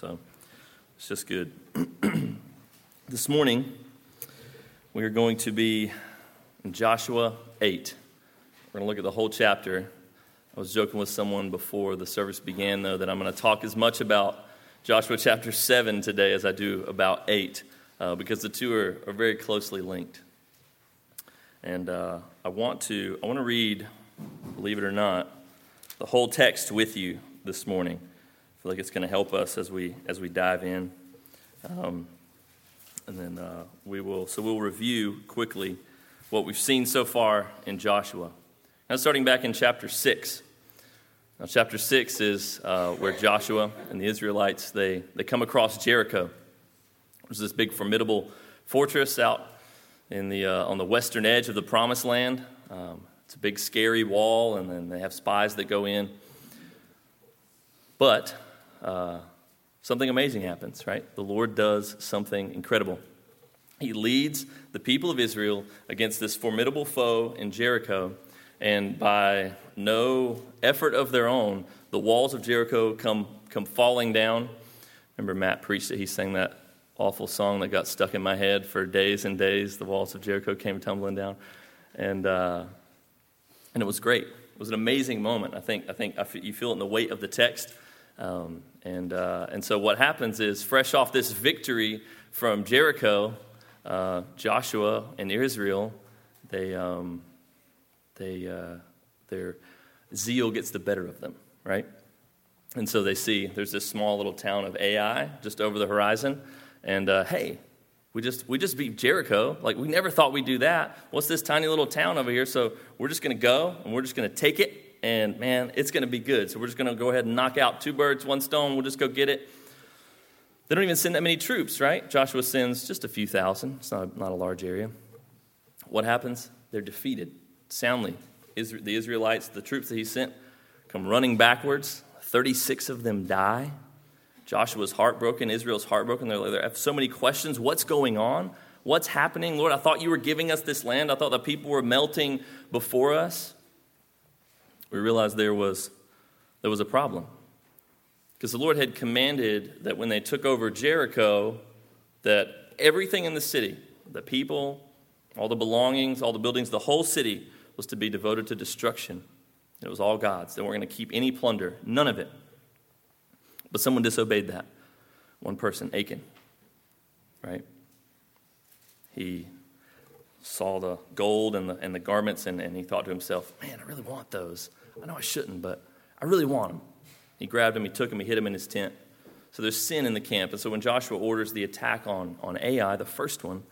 So it's just good. this morning, we are going to be in Joshua 8. We're going to look at the whole chapter. I was joking with someone before the service began, though, that I'm going to talk as much about Joshua chapter 7 today as I do about 8, uh, because the two are, are very closely linked. And uh, I want to I want to read, believe it or not, the whole text with you this morning. Feel like it's going to help us as we as we dive in. Um, and then uh, we will so we'll review quickly what we've seen so far in Joshua. Now, starting back in chapter six. Now, chapter six is uh, where Joshua and the Israelites they they come across Jericho. There's this big formidable fortress out in the uh, on the western edge of the Promised Land. Um, it's a big, scary wall, and then they have spies that go in. But uh, something amazing happens, right? The Lord does something incredible. He leads the people of Israel against this formidable foe in Jericho, and by no effort of their own, the walls of Jericho come, come falling down. Remember, Matt preached it. He sang that awful song that got stuck in my head for days and days. The walls of Jericho came tumbling down. And uh, and it was great. It was an amazing moment. I think, I think I f- you feel it in the weight of the text. Um, and, uh, and so what happens is, fresh off this victory from Jericho, uh, Joshua and Israel, they, um, they, uh, their zeal gets the better of them, right? And so they see there's this small little town of Ai just over the horizon. And uh, hey, we just, we just beat Jericho. Like, we never thought we'd do that. What's this tiny little town over here? So we're just going to go and we're just going to take it. And man, it's going to be good. So we're just going to go ahead and knock out two birds, one stone. We'll just go get it. They don't even send that many troops, right? Joshua sends just a few thousand. It's not not a large area. What happens? They're defeated soundly. The Israelites, the troops that he sent, come running backwards. 36 of them die. Joshua's heartbroken, Israel's heartbroken. They're, they have so many questions. What's going on? What's happening? Lord, I thought you were giving us this land. I thought the people were melting before us. We realized there was, there was a problem. Because the Lord had commanded that when they took over Jericho, that everything in the city, the people, all the belongings, all the buildings, the whole city was to be devoted to destruction. It was all God's. They weren't going to keep any plunder, none of it. But someone disobeyed that. One person, Achan, right? He saw the gold and the, and the garments and, and he thought to himself, man, I really want those. I know I shouldn't, but I really want them. He grabbed them, he took them, he hid them in his tent. So there's sin in the camp. And so when Joshua orders the attack on, on Ai, the first one,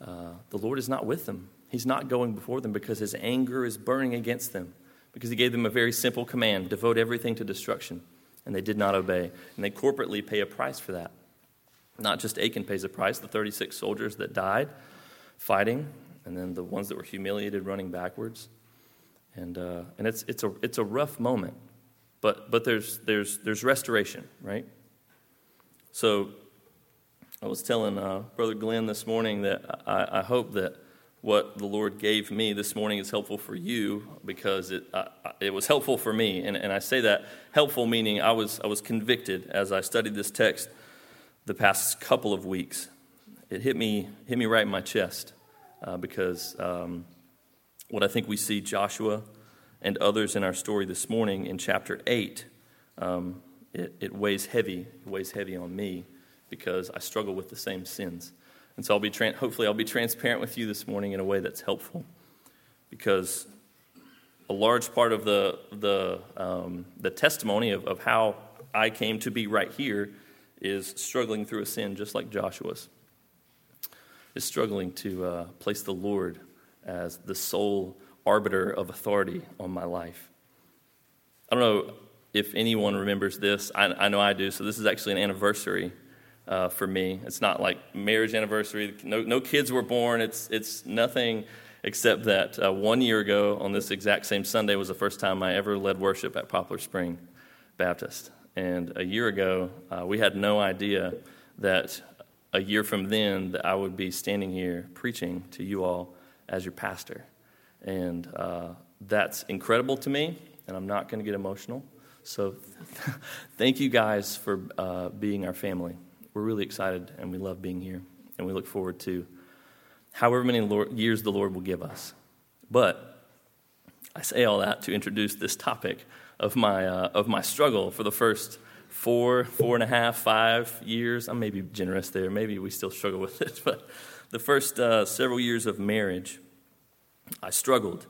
uh, the Lord is not with them. He's not going before them because his anger is burning against them, because he gave them a very simple command devote everything to destruction and they did not obey. And they corporately pay a price for that. Not just Achan pays a price, the 36 soldiers that died fighting, and then the ones that were humiliated running backwards. And, uh, and it's, it's, a, it's a rough moment, but, but there's, there's, there's restoration, right? So I was telling uh, Brother Glenn this morning that I, I hope that what the Lord gave me this morning is helpful for you because it, uh, it was helpful for me. And, and I say that helpful meaning I was, I was convicted as I studied this text the past couple of weeks. It hit me, hit me right in my chest uh, because um, what I think we see Joshua and others in our story this morning in chapter 8, um, it, it weighs heavy, it weighs heavy on me because I struggle with the same sins. And so I'll be tra- hopefully I'll be transparent with you this morning in a way that's helpful, because a large part of the the um, the testimony of, of how I came to be right here is struggling through a sin just like Joshua's. Is struggling to uh, place the Lord as the sole arbiter of authority on my life. I don't know if anyone remembers this. I, I know I do. So this is actually an anniversary uh, for me. It's not like marriage anniversary. No, no kids were born. It's, it's nothing except that uh, one year ago on this exact same Sunday was the first time I ever led worship at Poplar Spring Baptist. And a year ago, uh, we had no idea that a year from then that I would be standing here preaching to you all as your pastor. And uh, that's incredible to me, and I'm not going to get emotional. So thank you guys for uh, being our family. We're really excited and we love being here. And we look forward to however many Lord, years the Lord will give us. But I say all that to introduce this topic of my, uh, of my struggle for the first four, four and a half, five years. I'm maybe generous there. Maybe we still struggle with it. But the first uh, several years of marriage, I struggled.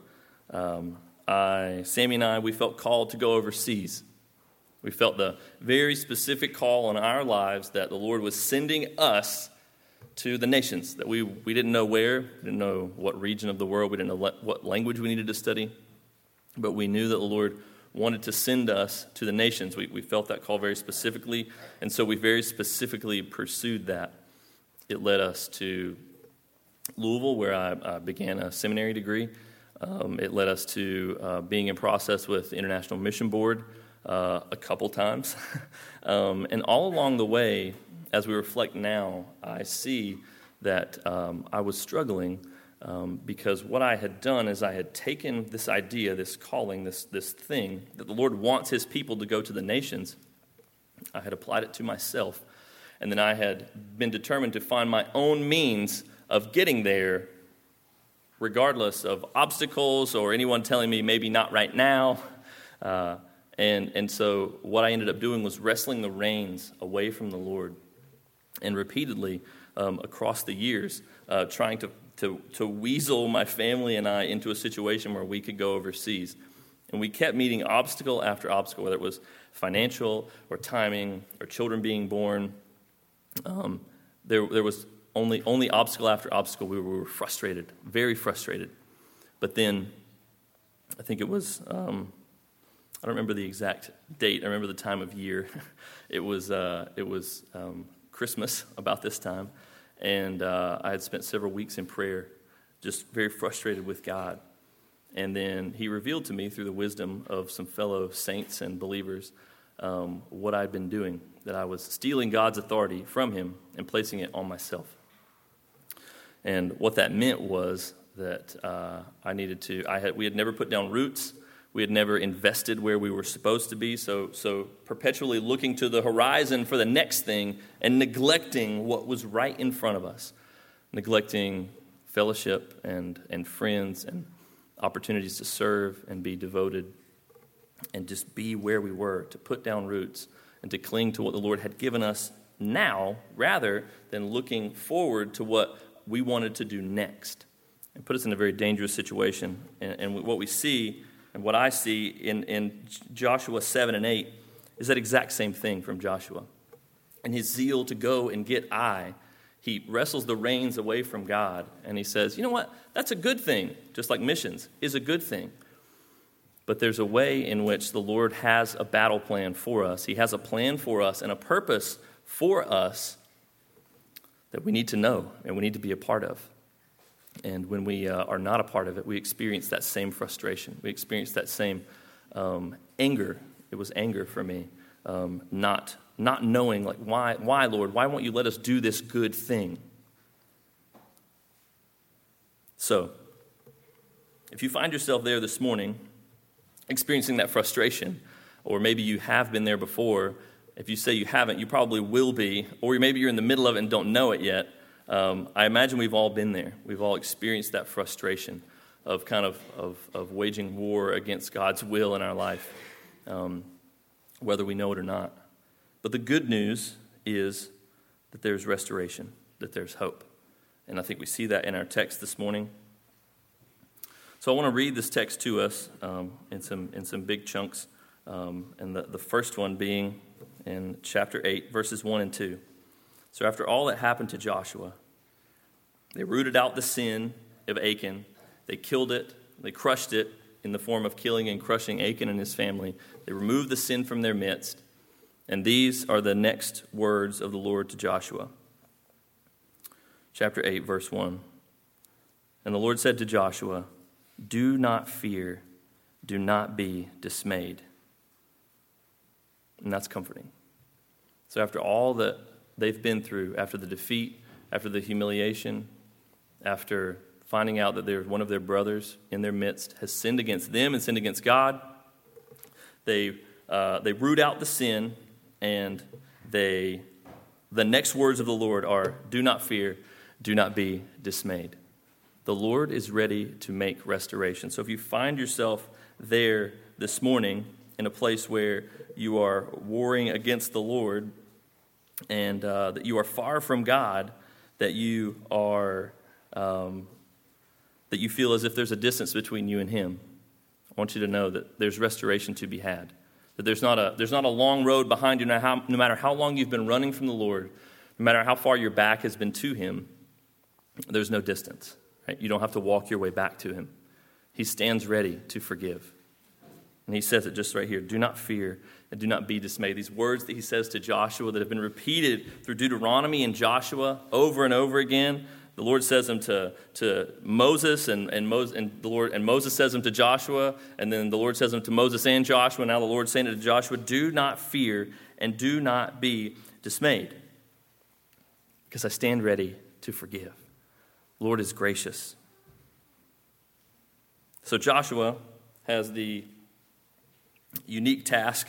Um, I, Sammy and I, we felt called to go overseas. We felt the very specific call on our lives that the Lord was sending us to the nations, that we, we didn't know where, we didn't know what region of the world, we didn't know what language we needed to study, but we knew that the Lord wanted to send us to the nations. We, we felt that call very specifically, and so we very specifically pursued that. It led us to Louisville, where I, began a seminary degree. Um, it led us to uh, being in process with the International Mission Board uh, a couple times. um, and all along the way, as we reflect now, I see that um, I was struggling um, because what I had done is I had taken this idea, this calling, this, this thing that the Lord wants His people to go to the nations. I had applied it to myself. And then I had been determined to find my own means of getting there regardless of obstacles or anyone telling me maybe not right now. Uh, and, and so what I ended up doing was wrestling the reins away from the Lord and repeatedly um, across the years uh, trying to, to, to weasel my family and I into a situation where we could go overseas. And we kept meeting obstacle after obstacle, whether it was financial or timing or children being born. Um, there, there was only, only obstacle after obstacle, we were frustrated, very frustrated. But then, I think it was, um, I don't remember the exact date, I remember the time of year. it was, uh, it was um, Christmas about this time, and uh, I had spent several weeks in prayer, just very frustrated with God. And then He revealed to me through the wisdom of some fellow saints and believers um, what I'd been doing, that I was stealing God's authority from Him and placing it on myself. And what that meant was that uh, I needed to, I had, we had never put down roots. We had never invested where we were supposed to be. So, so perpetually looking to the horizon for the next thing and neglecting what was right in front of us, neglecting fellowship and, and friends and opportunities to serve and be devoted and just be where we were, to put down roots and to cling to what the Lord had given us now rather than looking forward to what we wanted to do next and put us in a very dangerous situation. And, and what we see, and what I see in, in Joshua 7 and 8, is that exact same thing from Joshua. And his zeal to go and get Ai, he wrestles the reins away from God and he says, You know what? That's a good thing, just like missions is a good thing. But there's a way in which the Lord has a battle plan for us. He has a plan for us and a purpose for us that we need to know and we need to be a part of. And when we uh, are not a part of it, we experience that same frustration. We experience that same um, anger. It was anger for me, um, not, not knowing, like, why, why, Lord? Why won't you let us do this good thing? So, if you find yourself there this morning experiencing that frustration, or maybe you have been there before if you say you haven't, you probably will be, or maybe you're in the middle of it and don't know it yet. Um, I imagine we've all been there. We've all experienced that frustration of kind of, of, of waging war against God's will in our life, um, whether we know it or not. But the good news is that there's restoration, that there's hope. And I think we see that in our text this morning. So I want to read this text to us um, in, some, in some big chunks, um, and the, the first one being in chapter 8, verses 1 and 2. So, after all that happened to Joshua, they rooted out the sin of Achan, they killed it, they crushed it in the form of killing and crushing Achan and his family. They removed the sin from their midst. And these are the next words of the Lord to Joshua. Chapter 8, verse 1. And the Lord said to Joshua, Do not fear, do not be dismayed. And that's comforting. So, after all that they've been through, after the defeat, after the humiliation, after finding out that there's one of their brothers in their midst has sinned against them and sinned against God, they uh, they root out the sin, and they, the next words of the Lord are, Do not fear, do not be dismayed. The Lord is ready to make restoration. So if you find yourself there this morning in a place where you are warring against the Lord and uh, that you are far from God, that you are um, that you feel as if there's a distance between you and Him. I want you to know that there's restoration to be had. That there's not a, there's not a long road behind you, no, how, no matter how long you've been running from the Lord, no matter how far your back has been to Him, there's no distance. Right? You don't have to walk your way back to Him. He stands ready to forgive. And He says it just right here do not fear and do not be dismayed. These words that He says to Joshua that have been repeated through Deuteronomy and Joshua over and over again the Lord says them to, to Moses, and, and, Moses, and, the Lord, and Moses says them to Joshua, and then the Lord says them to Moses and Joshua. Now the Lord's saying it to Joshua Do not fear and do not be dismayed, because I stand ready to forgive. Lord is gracious. So Joshua has the unique task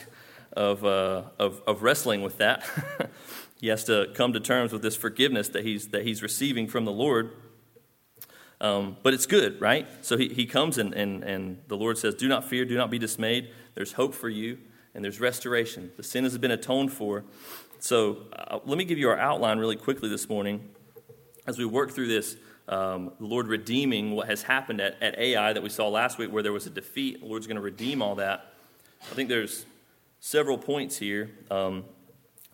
of, uh, of, of wrestling with that. He has to come to terms with this forgiveness that he's, that he's receiving from the Lord. Um, but it's good, right? So he, he comes and, and, and the Lord says, Do not fear, do not be dismayed. There's hope for you, and there's restoration. The sin has been atoned for. So uh, let me give you our outline really quickly this morning as we work through this. Um, the Lord redeeming what has happened at, at Ai that we saw last week, where there was a defeat. The Lord's going to redeem all that. I think there's several points here. Um,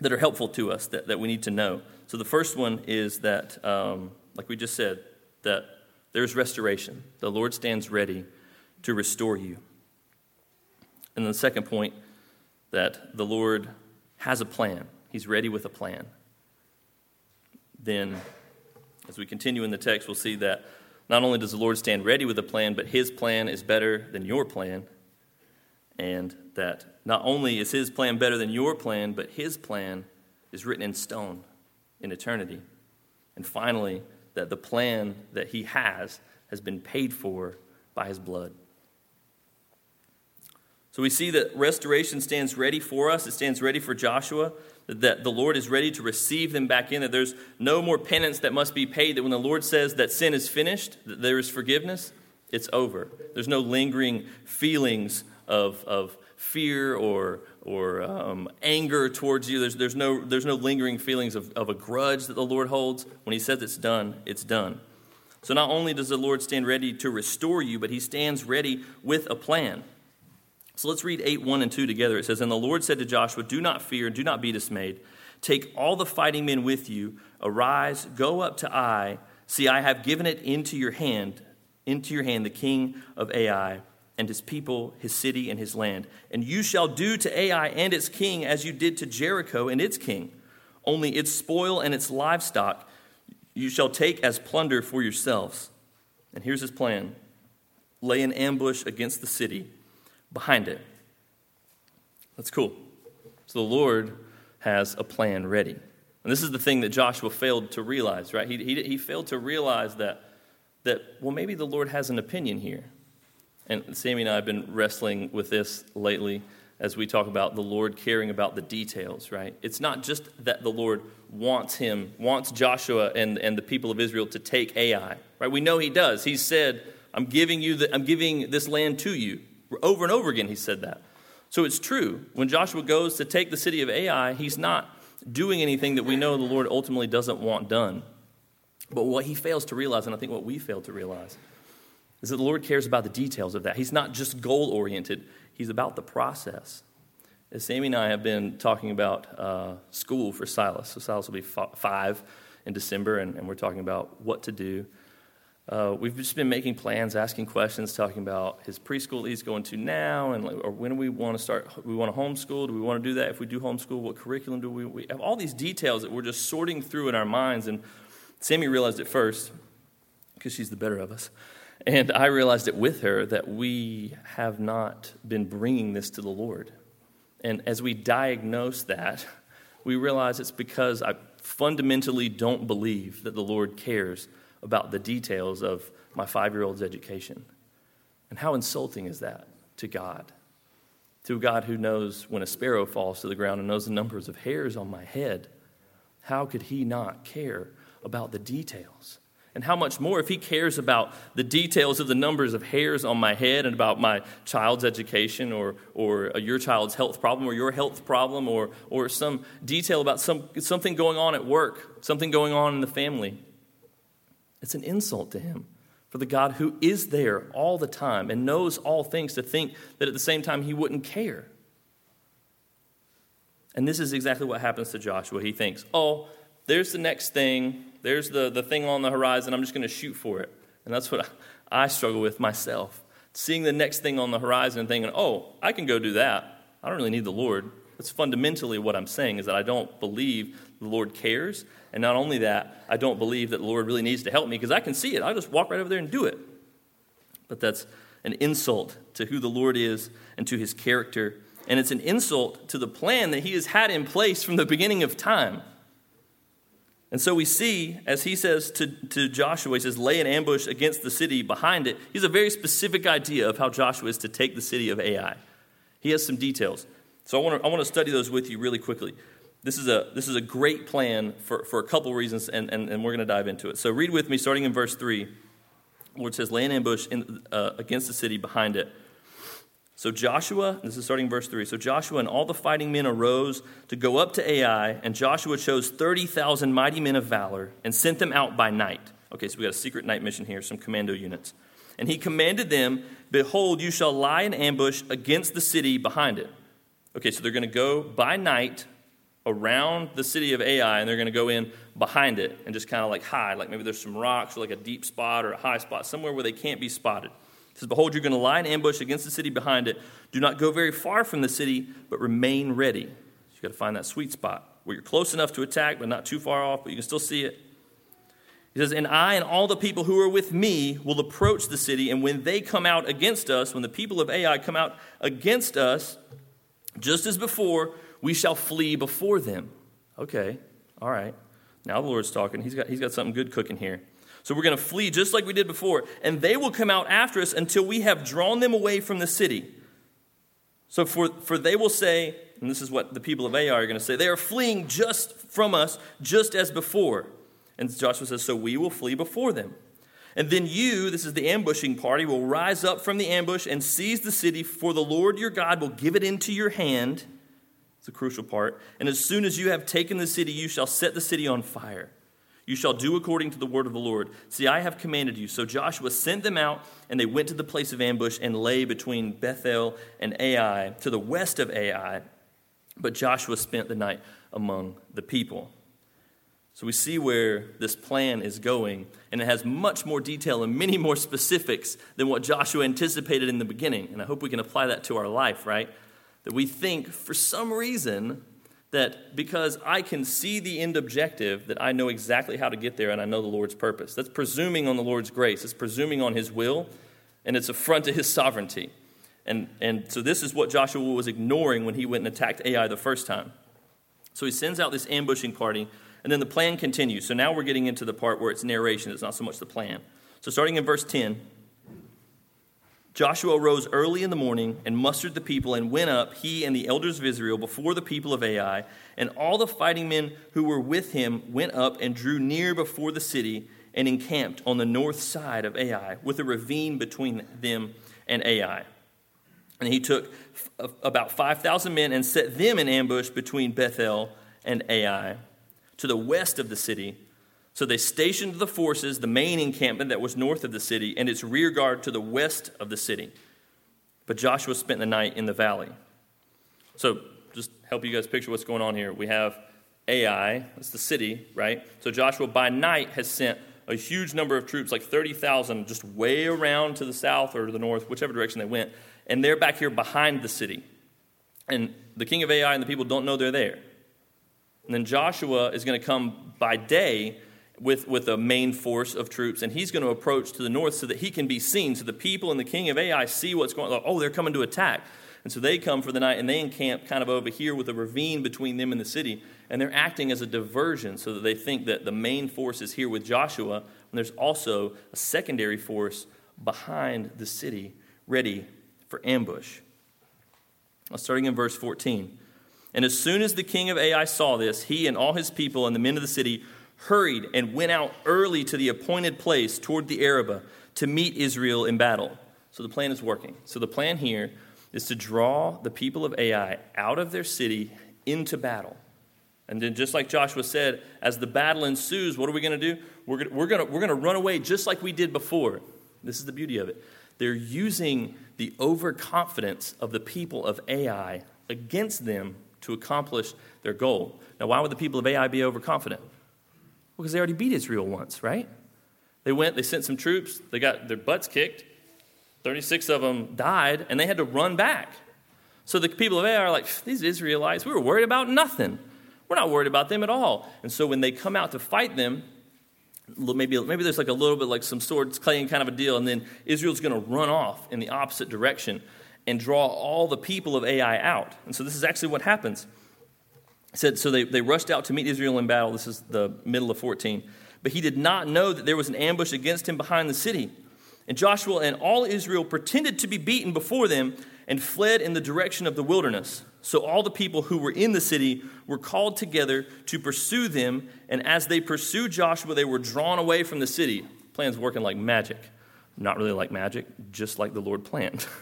that are helpful to us that, that we need to know. So the first one is that, um, like we just said, that there's restoration. The Lord stands ready to restore you. And then the second point, that the Lord has a plan. He's ready with a plan. Then, as we continue in the text, we'll see that not only does the Lord stand ready with a plan, but his plan is better than your plan. And that not only is his plan better than your plan, but his plan is written in stone in eternity. And finally, that the plan that he has has been paid for by his blood. So we see that restoration stands ready for us. It stands ready for Joshua, that the Lord is ready to receive them back in, that there's no more penance that must be paid, that when the Lord says that sin is finished, that there is forgiveness, it's over. There's no lingering feelings of, of fear or, or um, anger towards you. There's, there's, no, there's no lingering feelings of, of a grudge that the Lord holds. When He says it's done, it's done. So not only does the Lord stand ready to restore you, but He stands ready with a plan. So let's read 8 1 and 2 together. It says, And the Lord said to Joshua, Do not fear, do not be dismayed. Take all the fighting men with you. Arise, go up to Ai. See, I have given it into your hand, into your hand, the king of Ai and his people, his city, and his land. And you shall do to Ai and its king as you did to Jericho and its king. Only its spoil and its livestock you shall take as plunder for yourselves. And here's his plan lay an ambush against the city behind it. That's cool. So the Lord has a plan ready. And this is the thing that Joshua failed to realize, right? He, he, he failed to realize that, that, well, maybe the Lord has an opinion here. And Sammy and I have been wrestling with this lately as we talk about the Lord caring about the details, right? It's not just that the Lord wants him, wants Joshua and, and the people of Israel to take Ai, right? We know he does. He said, I'm giving you the, I'm giving this land to you. Over and over again he said that. So it's true. When Joshua goes to take the city of Ai, he's not doing anything that we know the Lord ultimately doesn't want done. But what he fails to realize, and I think what we fail to realize, is that the Lord cares about the details of that. He's not just goal oriented, He's about the process. As Sammy and I have been talking about uh, school for Silas, so Silas will be five in December, and, and, we're talking about what to do. Uh, we've just been making plans, asking questions, talking about his preschool he's going to now, and or when do we want to start? We want to homeschool. Do we want to do that? If we do homeschool, what curriculum do we? We have all these details that we're just sorting through in our minds. And Sammy realized it first because she's the better of us. And I realized it with her that we have not been bringing this to the Lord. And as we diagnose that, we realize it's because I fundamentally don't believe that the Lord cares about the details of my five year old's education. And how insulting is that to God? to a God who knows when a sparrow falls to the ground and knows the numbers of hairs on my head, how could he not care about the details? And how much more if he cares about the details of the numbers of hairs on my head and about my child's education or, or uh, your child's health problem or your health problem or, or some detail about some, something going on at work, something going on in the family. It's an insult to him for the God who is there all the time and knows all things to think that at the same time he wouldn't care. And this is exactly what happens to Joshua. He thinks, oh, there's the next thing there's the, the thing on the horizon. I'm just going to shoot for it. And that's what I struggle with myself. Seeing the next thing on the horizon and thinking, oh, I can go do that. I don't really need the Lord. That's fundamentally what I'm saying is that I don't believe the Lord cares. And not only that, I don't believe that the Lord really needs to help me because I can see it. I'll just walk right over there and do it. But that's an insult to who the Lord is and to his character. And it's an insult to the plan that he has had in place from the beginning of time. And so we see, as he says to, to Joshua, he says, lay an ambush against the city behind it. He has a very specific idea of how Joshua is to take the city of Ai. He has some details. So I want to, I want to study those with you really quickly. This is a, this is a great plan for, for a couple reasons, and, and, and we're going to dive into it. So read with me, starting in verse 3. where it says, lay an ambush in, uh, against the city behind it. So Joshua, this is starting verse 3. So Joshua and all the fighting men arose to go up to Ai, and Joshua chose 30,000 mighty men of valor and sent them out by night. Okay, so we got a secret night mission here, some commando units. And he commanded them, Behold, you shall lie in ambush against the city behind it. Okay, so they're going to go by night around the city of Ai, and they're going to go in behind it and just kind of like hide. Like maybe there's some rocks or like a deep spot or a high spot, somewhere where they can't be spotted. It says, Behold, you're going to lie in ambush against the city behind it. Do not go very far from the city, but remain ready. So you got to find that sweet spot where you're close enough to attack, but not too far off, but you can still see it. He says, And I and all the people who are with me will approach the city, and when they come out against us, when the people of Ai come out against us, just as before, we shall flee before them. Okay, all right. Now the Lord's talking. He's got, he's got something good cooking here. So we're going to flee just like we did before, and they will come out after us until we have drawn them away from the city. So for, for they will say, and this is what the people of Ai are going to say, they are fleeing just from us, just as before. And Joshua says, So we will flee before them. And then you, this is the ambushing party, will rise up from the ambush and seize the city, for the Lord your God will give it into your hand. It's a crucial part. And as soon as you have taken the city, you shall set the city on fire. You shall do according to the word of the Lord. See, I have commanded you. So Joshua sent them out, and they went to the place of ambush and lay between Bethel and Ai, to the west of Ai. But Joshua spent the night among the people. So we see where this plan is going, and it has much more detail and many more specifics than what Joshua anticipated in the beginning. And I hope we can apply that to our life, right? That we think for some reason that because I can see the end objective, that I know exactly how to get there and I know the Lord's purpose. That's presuming on the Lord's grace, it's presuming on His will, and it's affront to His sovereignty. And, and so this is what Joshua was ignoring when he went and attacked Ai the first time. So he sends out this ambushing party, and then the plan continues. So now we're getting into the part where it's narration, it's not so much the plan. So starting in verse 10, Joshua rose early in the morning and mustered the people and went up, he and the elders of Israel, before the people of Ai. And all the fighting men who were with him went up and drew near before the city and encamped on the north side of Ai, with a ravine between them and Ai. And he took about 5,000 men and set them in ambush between Bethel and Ai, to the west of the city so they stationed the forces, the main encampment that was north of the city, and its rear guard to the west of the city. But Joshua spent the night in the valley. So, just help you guys picture what's going on here. We have Ai, that's the city, right? So, Joshua by night has sent a huge number of troops, like 30,000, just way around to the south or to the north, whichever direction they went. And they're back here behind the city. And the king of Ai and the people don't know they're there. And then Joshua is going to come by day with, with a main force of troops, and he's going to approach to the north so that he can be seen. So the people and the king of Ai see what's going on. Oh, they're coming to attack. And so they come for the night and they encamp kind of over here with a ravine between them and the city. And they're acting as a diversion so that they think that the main force is here with Joshua. And there's also a secondary force behind the city ready for ambush. Starting in verse 14. And as soon as the king of Ai saw this, he and all his people and the men of the city hurried and went out early to the appointed place toward the Arabah to meet Israel in battle. So the plan is working. So the plan here is to draw the people of Ai out of their city into battle. And then, just like Joshua said, as the battle ensues, what are we going to do? We're going we're we're to run away just like we did before. This is the beauty of it. They're using the overconfidence of the people of Ai against them to accomplish their goal. Now, why would the people of Ai be overconfident? Because they already beat Israel once, right? They went, they sent some troops, they got their butts kicked. 36 of them died, and they had to run back. So the people of Ai are like, these Israelites, we were worried about nothing. We're not worried about them at all. And so when they come out to fight them, maybe, maybe there's like a little bit like some swords claying kind of a deal, and then Israel's going to run off in the opposite direction and draw all the people of Ai out. And so this is actually what happens. Said, so they, they rushed out to meet Israel in battle. This is the middle of 14. But he did not know that there was an ambush against him behind the city. And Joshua and all Israel pretended to be beaten before them and fled in the direction of the wilderness. So all the people who were in the city were called together to pursue them. And as they pursued Joshua, they were drawn away from the city. Plan's working like magic. Not really like magic, just like the Lord planned.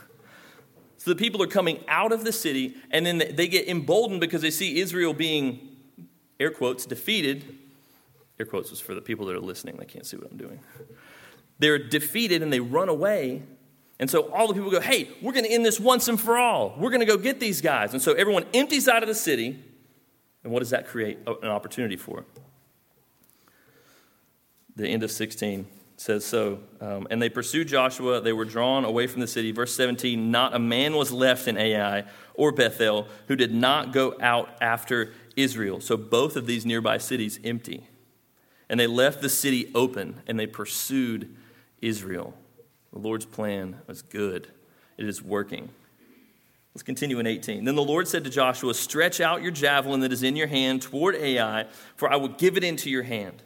So the people are coming out of the city, and then they get emboldened because they see Israel being, air quotes, defeated. Air quotes was for the people that are listening. They can't see what I'm doing. They're defeated and they run away. And so all the people go, hey, we're going to end this once and for all. We're going to go get these guys. And so everyone empties out of the city. And what does that create an opportunity for? The end of 16 says so. Um, and they pursued Joshua. They were drawn away from the city. Verse 17 Not a man was left in Ai or Bethel who did not go out after Israel. So both of these nearby cities empty. And they left the city open and they pursued Israel. The Lord's plan was good, it is working. Let's continue in 18. Then the Lord said to Joshua, Stretch out your javelin that is in your hand toward Ai, for I will give it into your hand.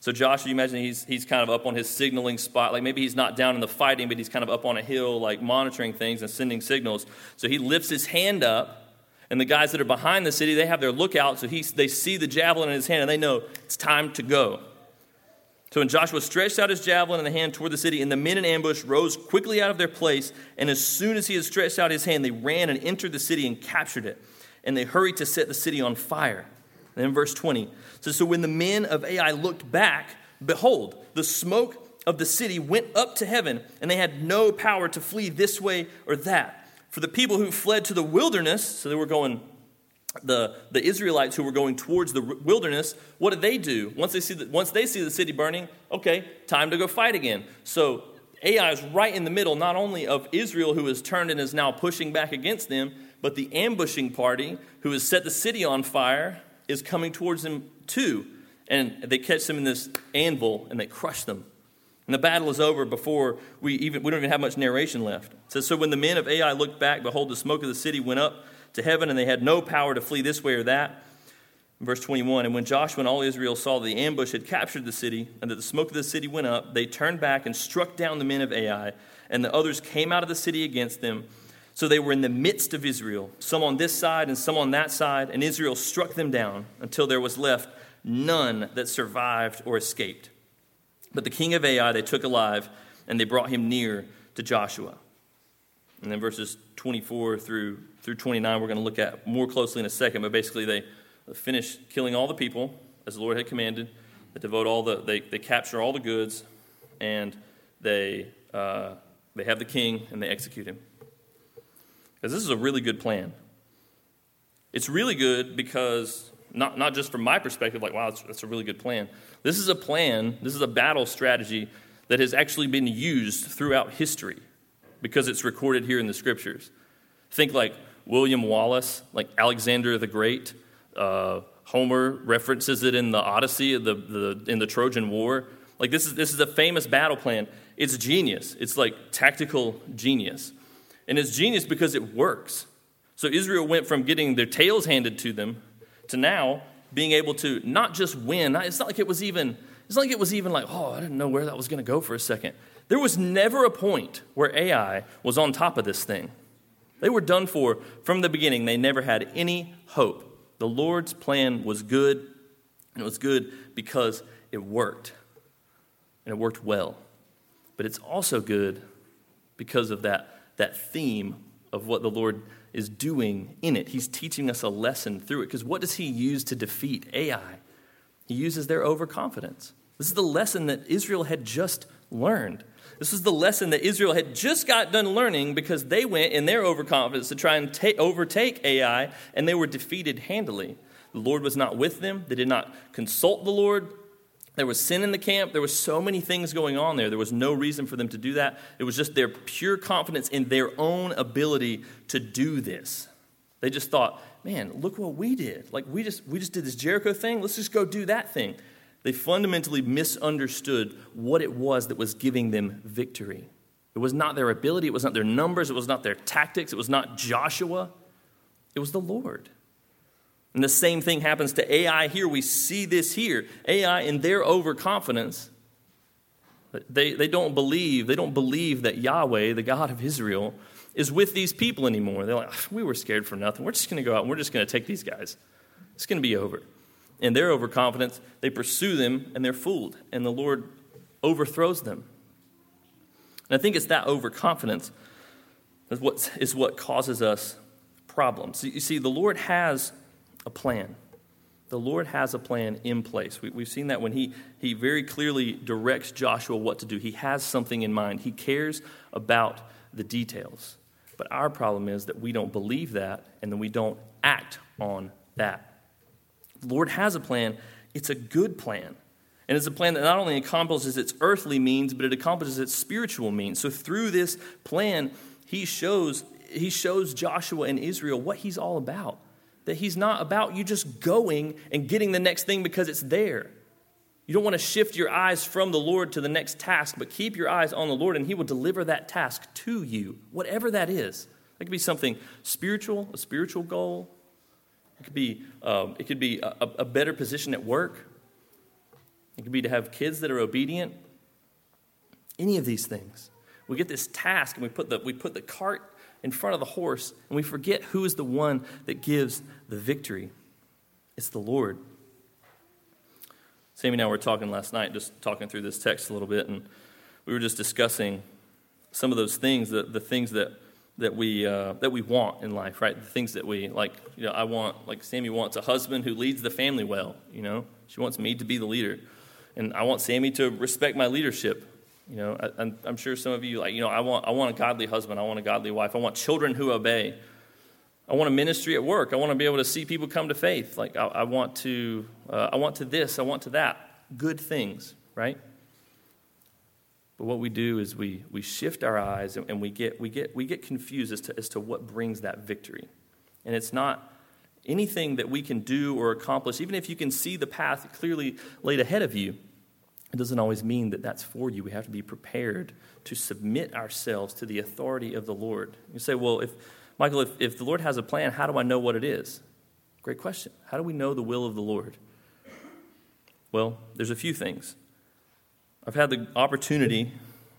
So Joshua, you imagine he's, he's kind of up on his signaling spot. Like maybe he's not down in the fighting, but he's kind of up on a hill, like monitoring things and sending signals. So he lifts his hand up, and the guys that are behind the city, they have their lookout. So he, they see the javelin in his hand, and they know it's time to go. So when Joshua stretched out his javelin in the hand toward the city, and the men in ambush rose quickly out of their place, and as soon as he had stretched out his hand, they ran and entered the city and captured it. And they hurried to set the city on fire. Then verse 20 says, So when the men of Ai looked back, behold, the smoke of the city went up to heaven, and they had no power to flee this way or that. For the people who fled to the wilderness, so they were going, the, the Israelites who were going towards the wilderness, what did they do? Once they, see the, once they see the city burning, okay, time to go fight again. So Ai is right in the middle, not only of Israel, who has turned and is now pushing back against them, but the ambushing party, who has set the city on fire, is coming towards them too. And they catch them in this anvil and they crush them. And the battle is over before we even we don't even have much narration left. It says, So when the men of Ai looked back, behold, the smoke of the city went up to heaven, and they had no power to flee this way or that. verse 21 And when Joshua and all Israel saw that the ambush had captured the city, and that the smoke of the city went up, they turned back and struck down the men of Ai, and the others came out of the city against them. So they were in the midst of Israel, some on this side and some on that side, and Israel struck them down until there was left none that survived or escaped. But the king of Ai they took alive, and they brought him near to Joshua. And then verses 24 through, through 29, we're going to look at more closely in a second. But basically, they finish killing all the people as the Lord had commanded. They devote all the, they, they capture all the goods, and they, uh, they have the king and they execute him. Because this is a really good plan. It's really good because, not, not just from my perspective, like, wow, that's, that's a really good plan. This is a plan, this is a battle strategy that has actually been used throughout history because it's recorded here in the scriptures. Think like William Wallace, like Alexander the Great. Uh, Homer references it in the Odyssey, the, the, in the Trojan War. Like this is, this is a famous battle plan. It's genius. It's like tactical genius. And it's genius because it works. So Israel went from getting their tails handed to them to now being able to not just win. It's not like it was even, it's not like it was even like, oh, I didn't know where that was going to go for a second. There was never a point where Ai was on top of this thing. They were done for from the beginning. They never had any hope. The Lord's plan was good, and it was good because it worked, and it worked well. But it's also good because of that, that theme of what the Lord is doing in it. He's teaching us a lesson through it. Because what does He use to defeat Ai? He uses their overconfidence. This is the lesson that Israel had just learned. This was the lesson that Israel had just got done learning because they went in their overconfidence to try and ta- overtake Ai, and they were defeated handily. The Lord was not with them. They did not consult the Lord. There was sin in the camp. There was so many things going on there. There was no reason for them to do that. It was just their pure confidence in their own ability to do this. They just thought, man, look what we did. Like we just we just did this Jericho thing. Let's just go do that thing. They fundamentally misunderstood what it was that was giving them victory. It was not their ability, it was not their numbers, it was not their tactics, it was not Joshua. It was the Lord. And the same thing happens to Ai here. We see this here. Ai, in their overconfidence, they, they don't believe, they don't believe that Yahweh, the God of Israel, is with these people anymore. They're like, ah, we were scared for nothing. We're just going to go out and we're just going to take these guys. It's going to be over. In their overconfidence, they pursue them and they're fooled, and the Lord overthrows them. And I think it's that overconfidence is what, is what causes us problems. You see, the Lord has a plan. The Lord has a plan in place. We, have seen that when he, he very clearly directs Joshua what to do. He has something in mind, he cares about the details. But our problem is that we don't believe that and then we don't act on that. The Lord has a plan, it's a good plan. And it's a plan that not only accomplishes its earthly means, but it accomplishes its spiritual means. So through this plan, he shows, he shows Joshua and Israel what he's all about that He's not about you just going and getting the next thing because it's there. You don't want to shift your eyes from the Lord to the next task, but keep your eyes on the Lord, and He will deliver that task to you, whatever that is. It could be something spiritual, a spiritual goal. It could be, um, it could be a, a better position at work. It could be to have kids that are obedient. Any of these things. We get this task and we put the, we put the cart in front of the horse, and we forget who is the one that gives the victory. It's the Lord. Sammy and I were talking last night, just talking through this text a little bit, and we were just discussing some of those things, the, the things that, that, we, uh, that we want in life, right? The things that we, like, you know, I want, like Sammy wants a husband who leads the family well, you know? She wants me to be the leader. And I want Sammy to respect my leadership. You know, I, am sure some of you like, you know, I want, I want a godly husband. I want a godly wife. I want children who obey. I want a ministry at work. I want to be able to see people come to faith. Like I, I want to, uh, I want to this. I want to that. Good things, right? But what we do is we, we shift our eyes and, and we, get, we, get, we get confused as to, as to what brings that victory. And it's not anything that we can do or accomplish, even if you can see the path clearly laid ahead of you. It doesn't always mean that that's for you. We have to be prepared to submit ourselves to the authority of the Lord. You say, well, if, Michael, if, if the Lord has a plan, how do I know what it is? Great question. How do we know the will of the Lord? Well, there's a few things. I've had the opportunity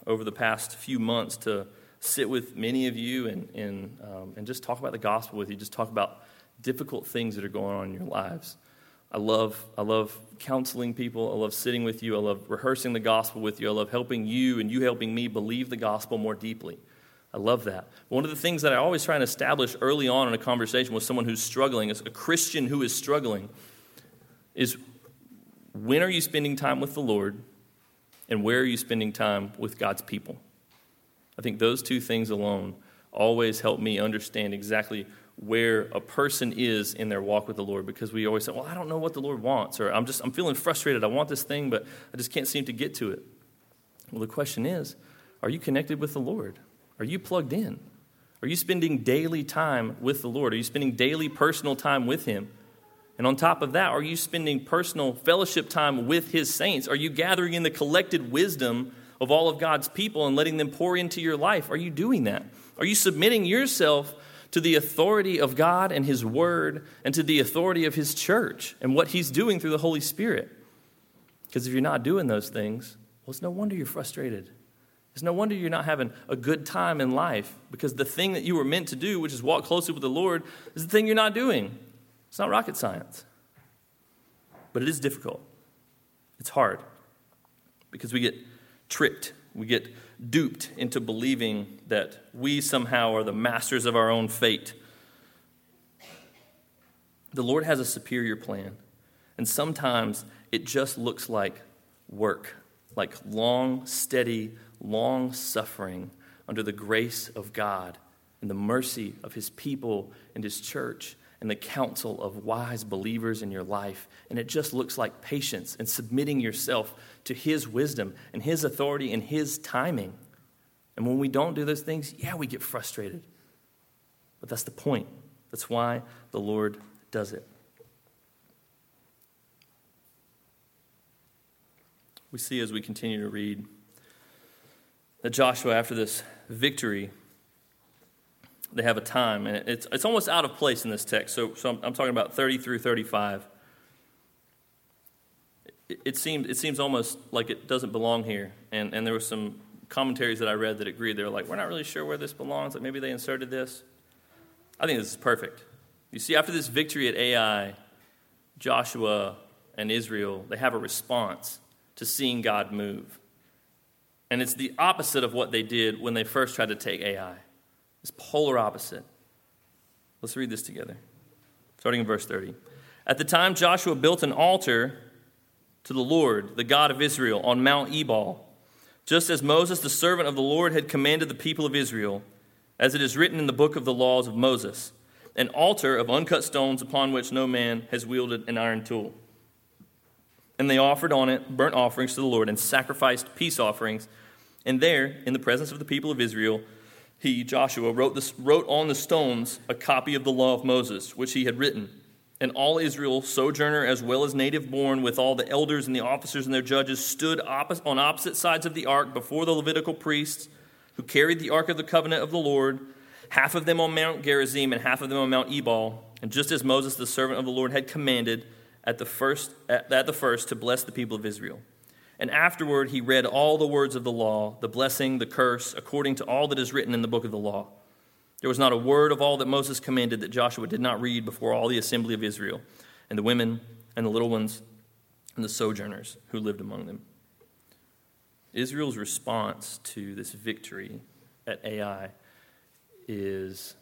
over the past few months to sit with many of you and, and, um, and just talk about the gospel with you, just talk about difficult things that are going on in your lives. I love, I love counseling people. I love sitting with you. I love rehearsing the gospel with you. I love helping you and you helping me believe the gospel more deeply. I love that. One of the things that I always try and establish early on in a conversation with someone who's struggling, is a Christian who is struggling, is when are you spending time with the Lord and where are you spending time with God's people? I think those two things alone always help me understand exactly where a person is in their walk with the Lord because we always say, Well, I don't know what the Lord wants, or I'm just I'm feeling frustrated. I want this thing, but I just can't seem to get to it. Well, the question is, are you connected with the Lord? Are you plugged in? Are you spending daily time with the Lord? Are you spending daily personal time with Him? And on top of that, are you spending personal fellowship time with His saints? Are you gathering in the collected wisdom of all of God's people and letting them pour into your life? Are you doing that? Are you submitting yourself to the authority of God and His Word and to the authority of His church and what He's doing through the Holy Spirit. Because if you're not doing those things, well, it's no wonder you're frustrated. It's no wonder you're not having a good time in life because the thing that you were meant to do, which is walk closely with the Lord, is the thing you're not doing. It's not rocket science. But it is difficult. It's hard because we get tricked, we get duped into believing that we somehow are the masters of our own fate. The Lord has a superior plan, and sometimes it just looks like work, like long, steady, long suffering under the grace of God and the mercy of his people and his church and the counsel of wise believers in your life. And it just looks like patience and submitting yourself to his wisdom and his authority and his timing. And when we don't do those things, yeah, we get frustrated. But that's the point. That's why the Lord does it. We see as we continue to read that Joshua, after this victory, they have a time, and it's, it's almost out of place in this text. So, so I'm, I'm talking about 30 through 35. It, it, seems, it seems almost like it doesn't belong here. And, and there were some commentaries that I read that agreed. They were like, we're not really sure where this belongs. Like maybe they inserted this. I think this is perfect. You see, after this victory at Ai, Joshua and Israel, they have a response to seeing God move. And it's the opposite of what they did when they first tried to take Ai. It's polar opposite. Let's read this together. Starting in verse 30. At the time Joshua built an altar to the Lord, the God of Israel, on Mount Ebal, just as Moses, the servant of the Lord, had commanded the people of Israel, as it is written in the book of the laws of Moses, an altar of uncut stones upon which no man has wielded an iron tool. And they offered on it burnt offerings to the Lord and sacrificed peace offerings. And there, in the presence of the people of Israel, he, Joshua, wrote, this, wrote on the stones a copy of the law of Moses, which he had written. And all Israel, sojourner as well as native born, with all the elders and the officers and their judges, stood on opposite sides of the ark before the Levitical priests who carried the ark of the covenant of the Lord, half of them on Mount Gerizim and half of them on Mount Ebal. And just as Moses, the servant of the Lord, had commanded, at the first, at, at the first to bless the people of Israel. And afterward he read all the words of the law, the blessing, the curse, according to all that is written in the book of the law. There was not a word of all that Moses commanded that Joshua did not read before all the assembly of Israel, and the women, and the little ones, and the sojourners who lived among them. Israel's response to this victory at Ai is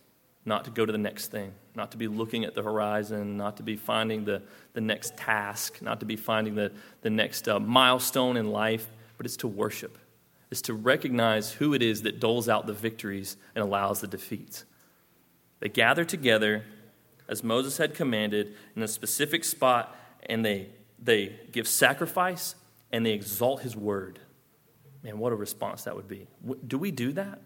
not to go to the next thing, not to be looking at the horizon, not to be finding the, the next task, not to be finding the, the next uh, milestone in life, but it's to worship. It's to recognize who it is that doles out the victories and allows the defeats. They gather together as Moses had commanded in a specific spot, and they, they give sacrifice and they exalt his word. Man, what a response that would be. Do we do that?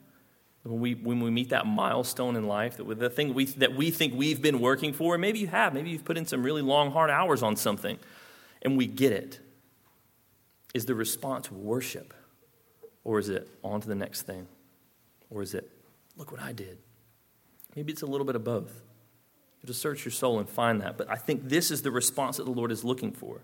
When we, when we meet that milestone in life, that the thing we, that we think we've been working for, maybe you have, maybe you've put in some really long, hard hours on something, and we get it. Is the response worship? Or is it on to the next thing? Or is it, look what I did? Maybe it's a little bit of both. Just search your soul and find that. But I think this is the response that the Lord is looking for.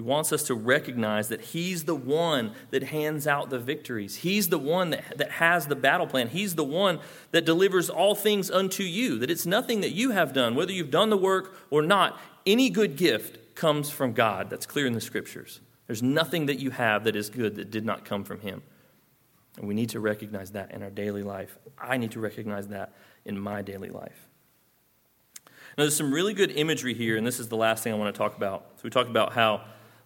He wants us to recognize that He's the one that hands out the victories. He's the one that, that has the battle plan. He's the one that delivers all things unto you. That it's nothing that you have done, whether you've done the work or not. Any good gift comes from God. That's clear in the scriptures. There's nothing that you have that is good that did not come from Him. And we need to recognize that in our daily life. I need to recognize that in my daily life. Now, there's some really good imagery here, and this is the last thing I want to talk about. So, we talked about how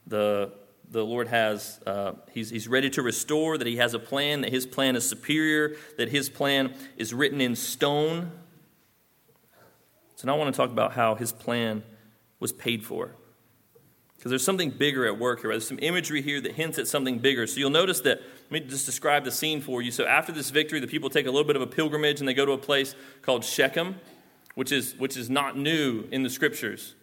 the, the Lord has, uh, he's, he's ready to restore, that He has a plan, that His plan is superior, that His plan is written in stone. So now I want to talk about how His plan was paid for. Because there's something bigger at work here. There's some imagery here that hints at something bigger. So you'll notice that, let me just describe the scene for you. So after this victory, the people take a little bit of a pilgrimage and they go to a place called Shechem, which is, which is not new in the scriptures.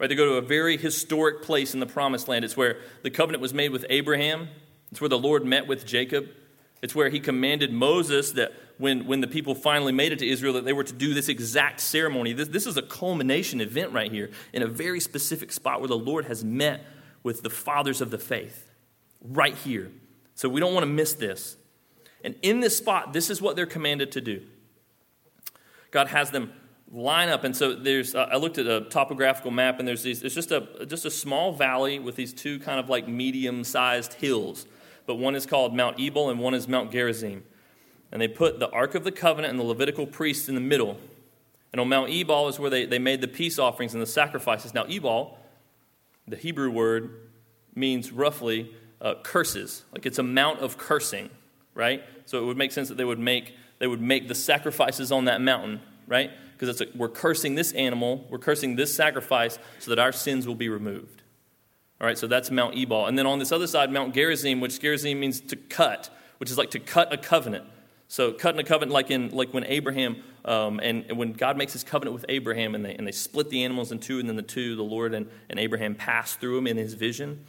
Right? They go to a very historic place in the promised land. It's where the covenant was made with Abraham. It's where the Lord met with Jacob. It's where he commanded Moses that when, when the people finally made it to Israel, that they were to do this exact ceremony. This, this is a culmination event right here in a very specific spot where the Lord has met with the fathers of the faith. Right here. So we don't want to miss this. And in this spot, this is what they're commanded to do. God has them line up. And so there's, uh, I looked at a topographical map, and there's these, it's just a, just a small valley with these two kind of like medium sized hills. But one is called Mount Ebal and one is Mount Gerizim. And they put the Ark of the Covenant and the Levitical priests in the middle. And on Mount Ebal is where they, they made the peace offerings and the sacrifices. Now, Ebal, the Hebrew word, means roughly uh, curses. Like it's a mount of cursing, right? So it would make sense that they would make, they would make the sacrifices on that mountain, right? Because we're cursing this animal, we're cursing this sacrifice so that our sins will be removed. All right, so that's Mount Ebal. And then on this other side, Mount Gerizim, which Gerizim means to cut, which is like to cut a covenant. So cutting a covenant like in like when Abraham um, and, when God makes his covenant with Abraham and they, and they split the animals in two and then the two, the Lord and, and Abraham pass through them in his vision.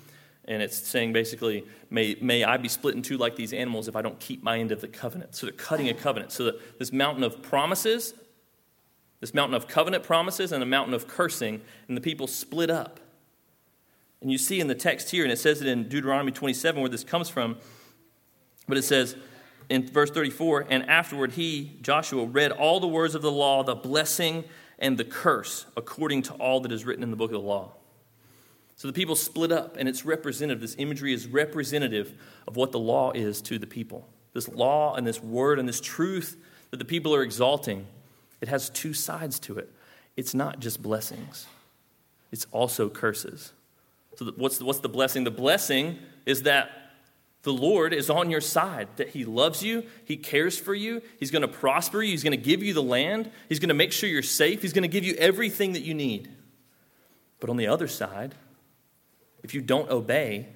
And it's saying basically, may, may I be split in two like these animals if I don't keep my end of the covenant. So they're cutting a covenant. So this mountain of promises this mountain of covenant promises and a mountain of cursing, and the people split up. And you see in the text here, and it says it in Deuteronomy 27 where this comes from, but it says in verse 34 and afterward he, Joshua, read all the words of the law, the blessing and the curse, according to all that is written in the book of the law. So the people split up, and it's representative. This imagery is representative of what the law is to the people. This law and this word and this truth that the people are exalting it has two sides to it. It's not just blessings, it's also curses. So, what's the, what's the blessing? The blessing is that the Lord is on your side, that He loves you, He cares for you, He's going to prosper you, He's going to give you the land, He's going to make sure you're safe, He's going to give you everything that you need. But on the other side, if you don't obey,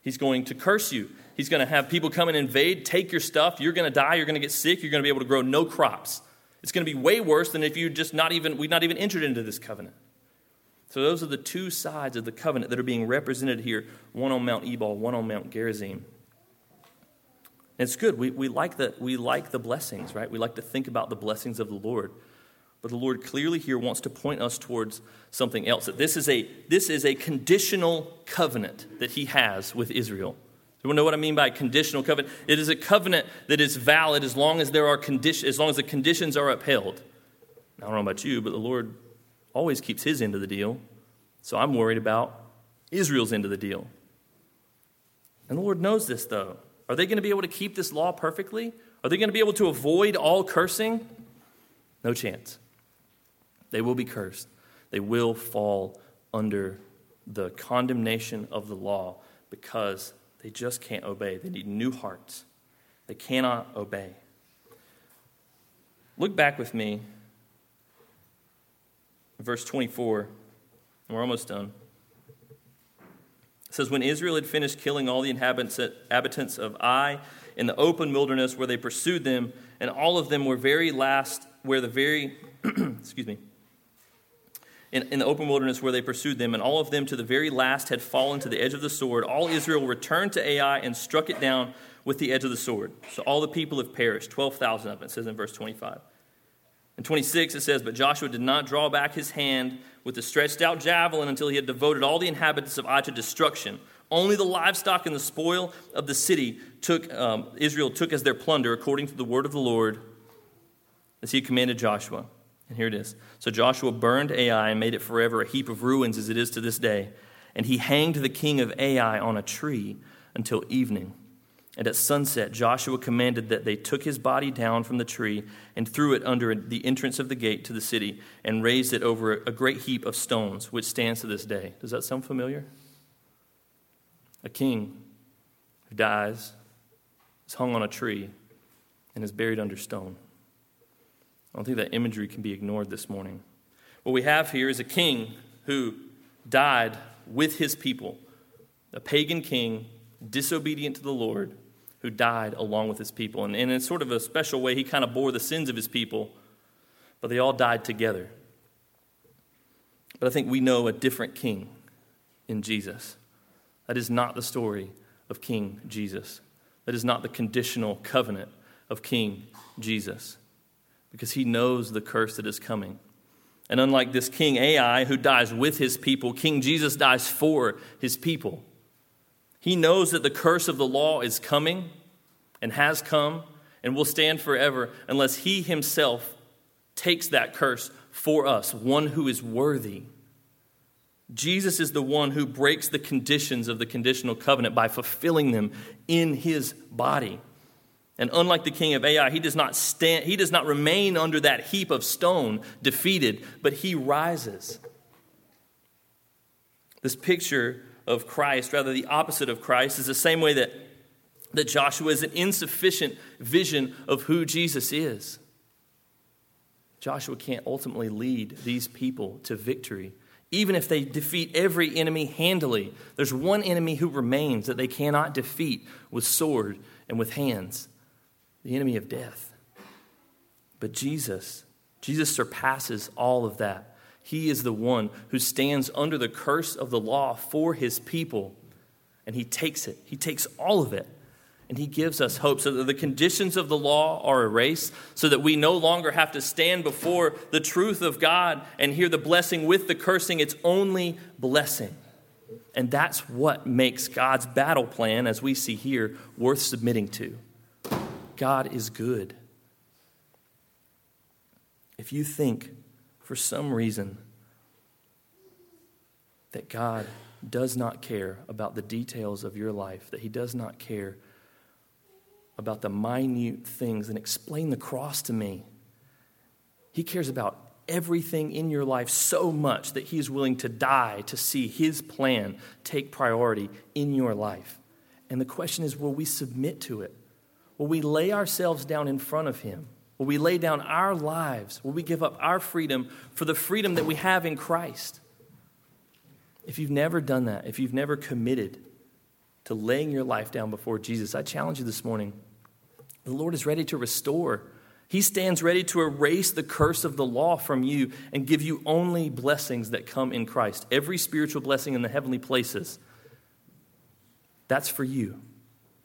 He's going to curse you. He's going to have people come and invade, take your stuff. You're going to die. You're going to get sick. You're going to be able to grow no crops. It's going to be way worse than if you just not even, we'd not even entered into this covenant. So those are the two sides of the covenant that are being represented here one on Mount Ebal, one on Mount Gerizim. it's good. We, we, like the, we like the blessings, right? We like to think about the blessings of the Lord. But the Lord clearly here wants to point us towards something else. That this is a, this is a conditional covenant that He has with Israel. You know what I mean by conditional covenant? It is a covenant that is valid as long as there are conditions, as long as the conditions are upheld. I don't know about you, but the Lord always keeps his end of the deal. So I'm worried about Israel's end of the deal. And the Lord knows this, though. Are they going to be able to keep this law perfectly? Are they going to be able to avoid all cursing? No chance. They will be cursed. They will fall under the condemnation of the law because they just can't obey. They need new hearts. They cannot obey. Look back with me, verse 24. We're almost done. It says, When Israel had finished killing all the inhabitants of Ai in the open wilderness where they pursued them, and all of them were very last, where the very, excuse me, in, in the open wilderness where they pursued them, and all of them to the very last had fallen to the edge of the sword. All Israel returned to Ai and struck it down with the edge of the sword. So all the people have perished, 12,000 of them, it says in verse 25. In 26, it says, But Joshua did not draw back his hand with the stretched out javelin until he had devoted all the inhabitants of Ai to destruction. Only the livestock and the spoil of the city took, um, Israel took as their plunder, according to the word of the Lord, as he commanded Joshua. And here it is. So Joshua burned Ai and made it forever a heap of ruins as it is to this day. And he hanged the king of Ai on a tree until evening. And at sunset, Joshua commanded that they took his body down from the tree and threw it under the entrance of the gate to the city and raised it over a great heap of stones, which stands to this day. Does that sound familiar? A king who dies is hung on a tree and is buried under stone. I don't think that imagery can be ignored this morning. What we have here is a king who died with his people, a pagan king, disobedient to the Lord, who died along with his people. And, in sort of a special way, he kind of bore the sins of his people, but they all died together. But I think we know a different king in Jesus. That is not the story of King Jesus. That is not the conditional covenant of King Jesus because he knows the curse that is coming. And unlike this King Ai who dies with his people, King Jesus dies for his people. He knows that the curse of the law is coming, and has come and will stand forever unless he himself takes that curse for us, one who is worthy. Jesus is the one who breaks the conditions of the conditional covenant by fulfilling them in his body. And unlike the king of Ai, he does not stand, he does not remain under that heap of stone defeated, but he rises. This picture of Christ, rather the opposite of Christ, is the same way that, that Joshua is an insufficient vision of who Jesus is. Joshua can't ultimately lead these people to victory. Even if they defeat every enemy handily, there's one enemy who remains that they cannot defeat with sword and with hands the enemy of death. But Jesus, Jesus surpasses all of that. He is the one who stands under the curse of the law for his people, and he takes it. He takes all of it, and he gives us hope so that the conditions of the law are erased, so that we no longer have to stand before the truth of God and hear the blessing with the cursing. It's only blessing. And that's what makes God's battle plan, as we see here, worth submitting to. God is good. If you think for some reason that God does not care about the details of your life, that He does not care about the minute things, then explain the cross to me. He cares about everything in your life so much that He is willing to die to see His plan take priority in your life. And the question is will we submit to it? Will we lay ourselves down in front of Him? Will we lay down our lives? Will we give up our freedom for the freedom that we have in Christ? If you've never done that, if you've never committed to laying your life down before Jesus, I challenge you this morning. The Lord is ready to restore. He stands ready to erase the curse of the law from you and give you only blessings that come in Christ. Every spiritual blessing in the heavenly places, that's for you.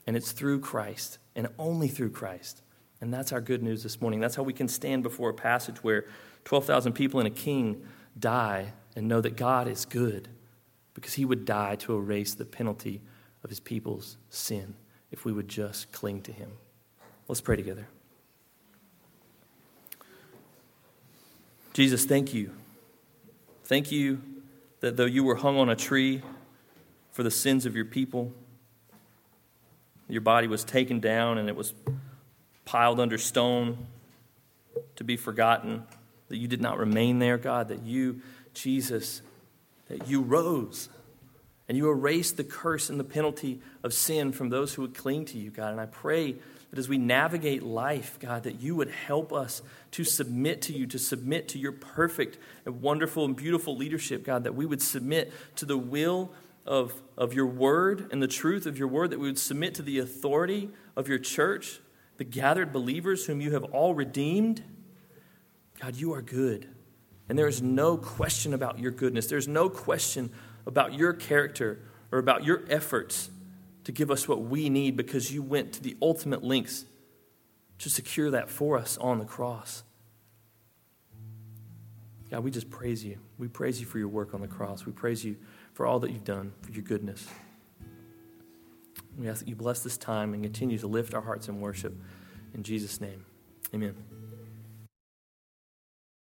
And it's through Christ and only through Christ. And that's our good news this morning. That's how we can stand before a passage where 12,000 people and a king die and know that God is good because he would die to erase the penalty of his people's sin if we would just cling to him. Let's pray together. Jesus, thank you. Thank you that though you were hung on a tree for the sins of your people, your body was taken down and it was piled under stone to be forgotten. That you did not remain there, God. That you, Jesus, that you rose and you erased the curse and the penalty of sin from those who would cling to you, God. And I pray that as we navigate life, God, that you would help us to submit to you, to submit to your perfect and wonderful and beautiful leadership, God, that we would submit to the will of, of your word and the truth of your word, that we would submit to the authority of your church, the gathered believers whom you have all redeemed. God, you are good. And there is no question about your goodness. There's no question about your character or about your efforts to give us what we need because you went to the ultimate lengths to secure that for us on the cross. God, we just praise you. We praise you for your work on the cross. We praise you for all that you've done, for your goodness. We ask that you bless this time and continue to lift our hearts in worship. In Jesus' name, amen.